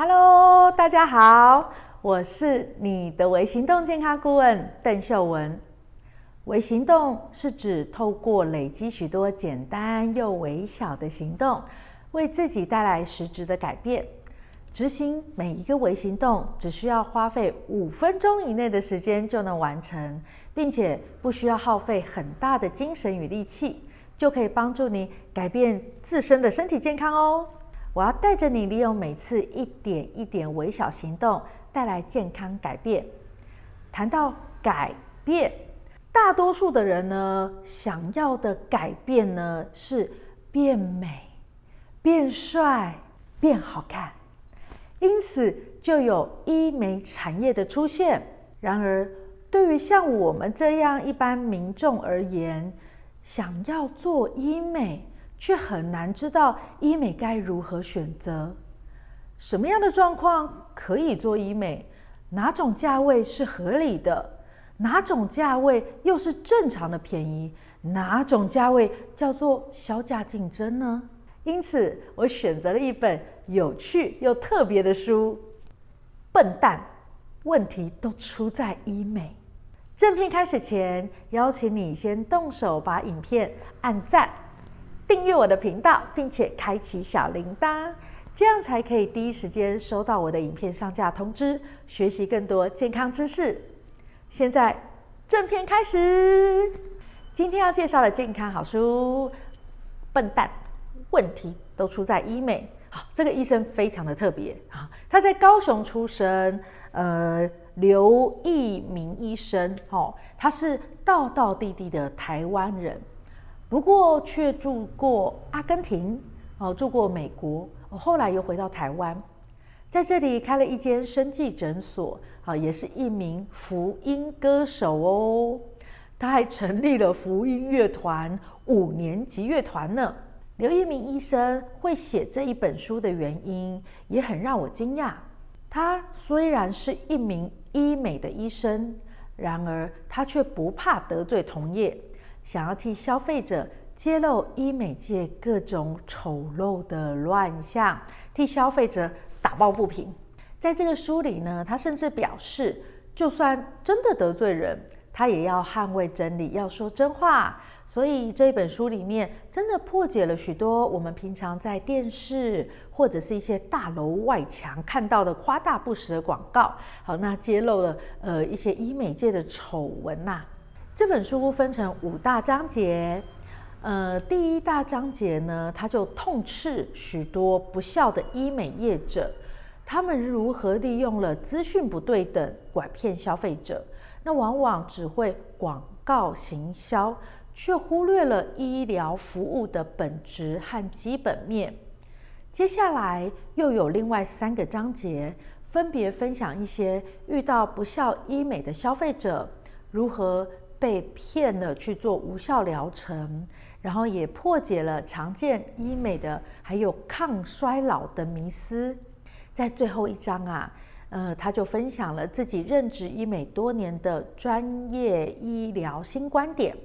Hello，大家好，我是你的微行动健康顾问邓秀文。微行动是指透过累积许多简单又微小的行动，为自己带来实质的改变。执行每一个微行动，只需要花费五分钟以内的时间就能完成，并且不需要耗费很大的精神与力气，就可以帮助你改变自身的身体健康哦。我要带着你利用每次一点一点微小行动，带来健康改变。谈到改变，大多数的人呢，想要的改变呢，是变美、变帅、变好看。因此，就有医美产业的出现。然而，对于像我们这样一般民众而言，想要做医美，却很难知道医美该如何选择。什么样的状况可以做医美？哪种价位是合理的？哪种价位又是正常的便宜？哪种价位叫做削价竞争呢？因此，我选择了一本有趣又特别的书。笨蛋，问题都出在医美。正片开始前，邀请你先动手把影片按赞、订阅我的频道，并且开启小铃铛，这样才可以第一时间收到我的影片上架通知，学习更多健康知识。现在，正片开始。今天要介绍的健康好书，笨蛋。问题都出在医美。好，这个医生非常的特别啊，他在高雄出生，呃，刘义明医生，哦，他是道道地地的台湾人，不过却住过阿根廷，哦，住过美国，后来又回到台湾，在这里开了一间生技诊所，啊，也是一名福音歌手哦，他还成立了福音乐团五年级乐团呢。刘一鸣医生会写这一本书的原因也很让我惊讶。他虽然是一名医美的医生，然而他却不怕得罪同业，想要替消费者揭露医美界各种丑陋的乱象，替消费者打抱不平。在这个书里呢，他甚至表示，就算真的得罪人，他也要捍卫真理，要说真话。所以这本书里面真的破解了许多我们平常在电视或者是一些大楼外墙看到的夸大不实的广告。好，那揭露了呃一些医美界的丑闻呐。这本书分成五大章节，呃，第一大章节呢，它就痛斥许多不孝的医美业者，他们如何利用了资讯不对等拐骗消费者，那往往只会广告行销。却忽略了医疗服务的本质和基本面。接下来又有另外三个章节，分别分享一些遇到不孝医美的消费者如何被骗了去做无效疗程，然后也破解了常见医美的还有抗衰老的迷思。在最后一章啊，呃，他就分享了自己任职医美多年的专业医疗新观点。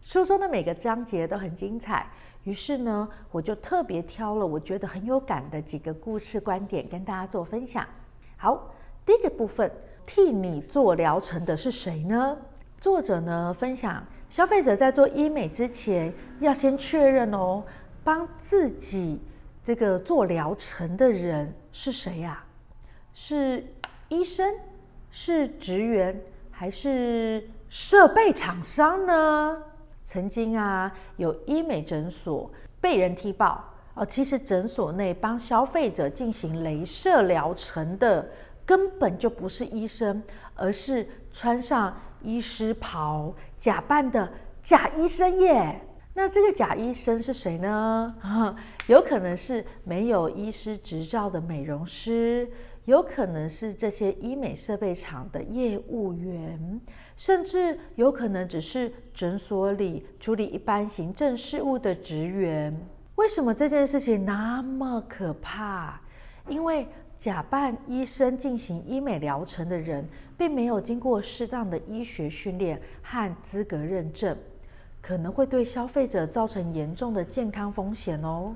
书中的每个章节都很精彩，于是呢，我就特别挑了我觉得很有感的几个故事观点跟大家做分享。好，第一个部分，替你做疗程的是谁呢？作者呢分享，消费者在做医美之前要先确认哦，帮自己这个做疗程的人是谁呀？是医生，是职员，还是设备厂商呢？曾经啊，有医美诊所被人踢爆哦，其实诊所内帮消费者进行镭射疗程的根本就不是医生，而是穿上医师袍假扮的假医生耶。那这个假医生是谁呢？有可能是没有医师执照的美容师，有可能是这些医美设备厂的业务员。甚至有可能只是诊所里处理一般行政事务的职员。为什么这件事情那么可怕？因为假扮医生进行医美疗程的人，并没有经过适当的医学训练和资格认证，可能会对消费者造成严重的健康风险哦。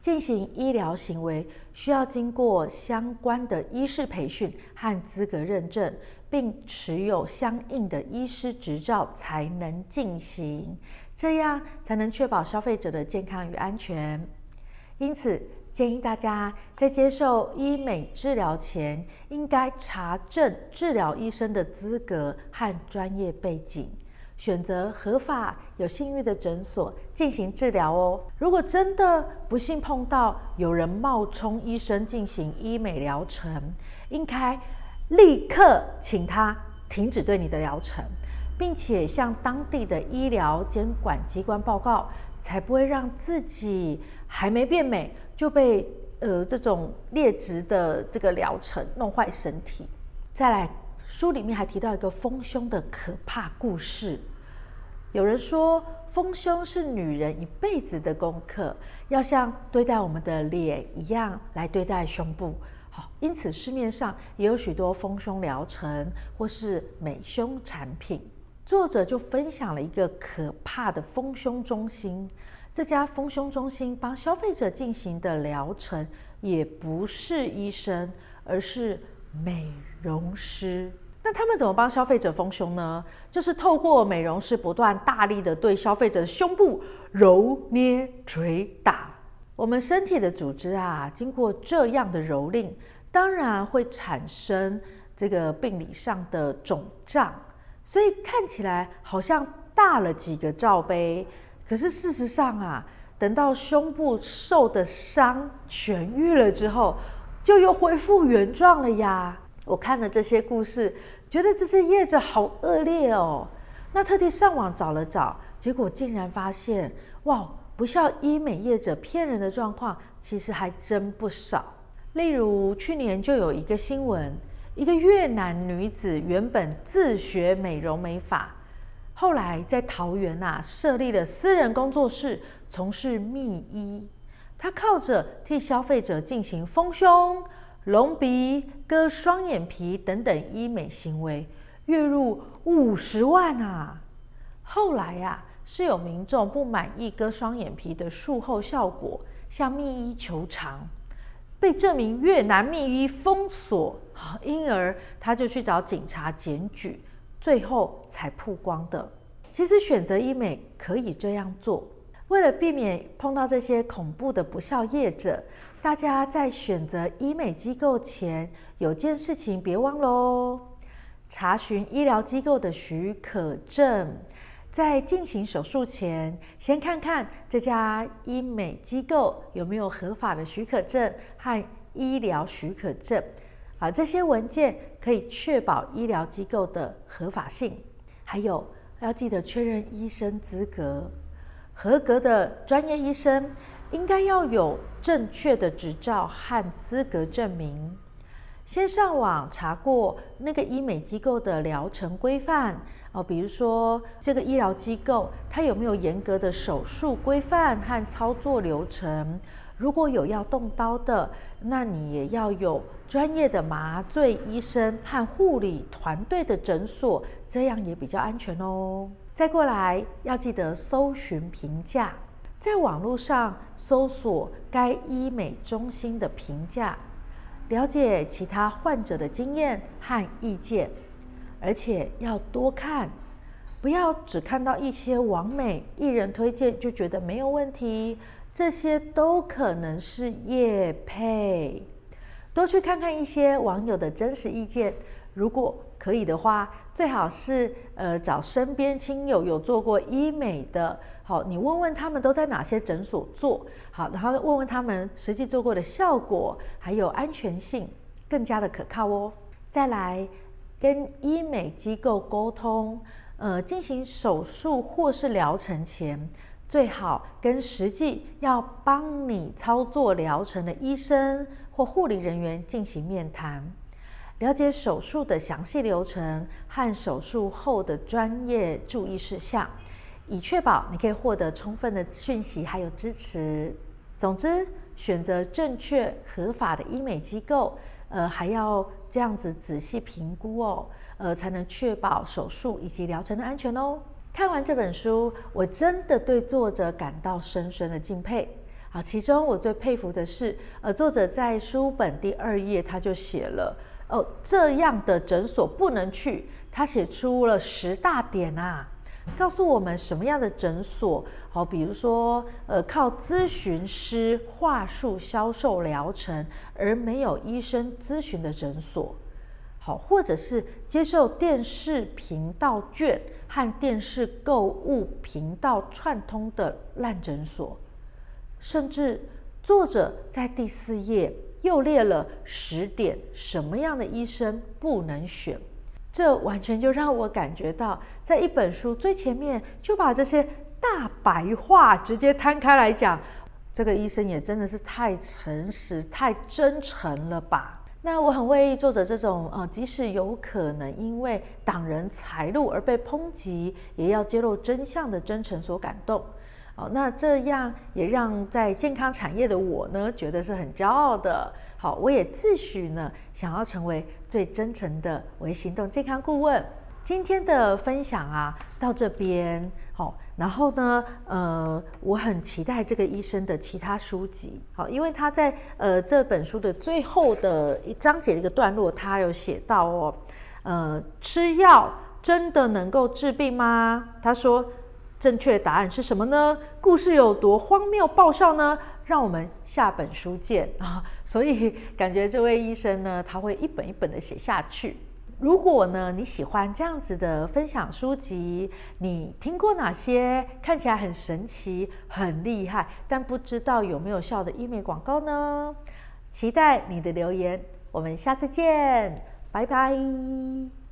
进行医疗行为需要经过相关的医师培训和资格认证，并持有相应的医师执照才能进行，这样才能确保消费者的健康与安全。因此，建议大家在接受医美治疗前，应该查证治疗医生的资格和专业背景。选择合法、有信誉的诊所进行治疗哦。如果真的不幸碰到有人冒充医生进行医美疗程，应该立刻请他停止对你的疗程，并且向当地的医疗监管机关报告，才不会让自己还没变美就被呃这种劣质的这个疗程弄坏身体。再来。书里面还提到一个丰胸的可怕故事。有人说，丰胸是女人一辈子的功课，要像对待我们的脸一样来对待胸部。好，因此市面上也有许多丰胸疗程或是美胸产品。作者就分享了一个可怕的丰胸中心。这家丰胸中心帮消费者进行的疗程，也不是医生，而是美容师。那他们怎么帮消费者丰胸呢？就是透过美容师不断大力的对消费者胸部揉捏捶打。我们身体的组织啊，经过这样的蹂躏，当然会产生这个病理上的肿胀，所以看起来好像大了几个罩杯。可是事实上啊，等到胸部受的伤痊愈了之后，就又恢复原状了呀。我看了这些故事。觉得这些业者好恶劣哦，那特地上网找了找，结果竟然发现，哇，不肖医美业者骗人的状况其实还真不少。例如去年就有一个新闻，一个越南女子原本自学美容美发，后来在桃园啊设立了私人工作室，从事秘医，他靠着替消费者进行丰胸。隆鼻、割双眼皮等等医美行为，月入五十万啊！后来呀、啊，是有民众不满意割双眼皮的术后效果，向秘医求偿，被这名越南秘医封锁，因而他就去找警察检举，最后才曝光的。其实选择医美可以这样做，为了避免碰到这些恐怖的不肖业者。大家在选择医美机构前，有件事情别忘喽：查询医疗机构的许可证。在进行手术前，先看看这家医美机构有没有合法的许可证和医疗许可证。啊，这些文件可以确保医疗机构的合法性。还有，要记得确认医生资格，合格的专业医生。应该要有正确的执照和资格证明。先上网查过那个医美机构的疗程规范哦，比如说这个医疗机构它有没有严格的手术规范和操作流程？如果有要动刀的，那你也要有专业的麻醉医生和护理团队的诊所，这样也比较安全哦。再过来要记得搜寻评价。在网络上搜索该医美中心的评价，了解其他患者的经验和意见，而且要多看，不要只看到一些网美艺人推荐就觉得没有问题，这些都可能是业配。多去看看一些网友的真实意见，如果可以的话，最好是呃找身边亲友有做过医美的。好，你问问他们都在哪些诊所做好，然后问问他们实际做过的效果，还有安全性，更加的可靠哦。再来跟医美机构沟通，呃，进行手术或是疗程前，最好跟实际要帮你操作疗程的医生或护理人员进行面谈，了解手术的详细流程和手术后的专业注意事项。以确保你可以获得充分的讯息还有支持。总之，选择正确合法的医美机构，呃，还要这样子仔细评估哦，呃，才能确保手术以及疗程的安全哦。看完这本书，我真的对作者感到深深的敬佩。好，其中我最佩服的是，呃，作者在书本第二页他就写了，哦，这样的诊所不能去。他写出了十大点啊，告诉我们什么样的诊所好，比如说，呃，靠咨询师话术销售疗程而没有医生咨询的诊所，好，或者是接受电视频道券和电视购物频道串通的烂诊所，甚至作者在第四页又列了十点，什么样的医生不能选。这完全就让我感觉到，在一本书最前面就把这些大白话直接摊开来讲，这个医生也真的是太诚实、太真诚了吧？那我很为作者这种呃，即使有可能因为党人财路而被抨击，也要揭露真相的真诚所感动。哦，那这样也让在健康产业的我呢，觉得是很骄傲的。好，我也自诩呢，想要成为最真诚的微行动健康顾问。今天的分享啊，到这边好，然后呢，呃，我很期待这个医生的其他书籍，好，因为他在呃这本书的最后的一章节的一个段落，他有写到哦，呃，吃药真的能够治病吗？他说，正确答案是什么呢？故事有多荒谬爆笑呢？让我们下本书见啊！所以感觉这位医生呢，他会一本一本的写下去。如果呢你喜欢这样子的分享书籍，你听过哪些看起来很神奇、很厉害，但不知道有没有效的医美广告呢？期待你的留言，我们下次见，拜拜。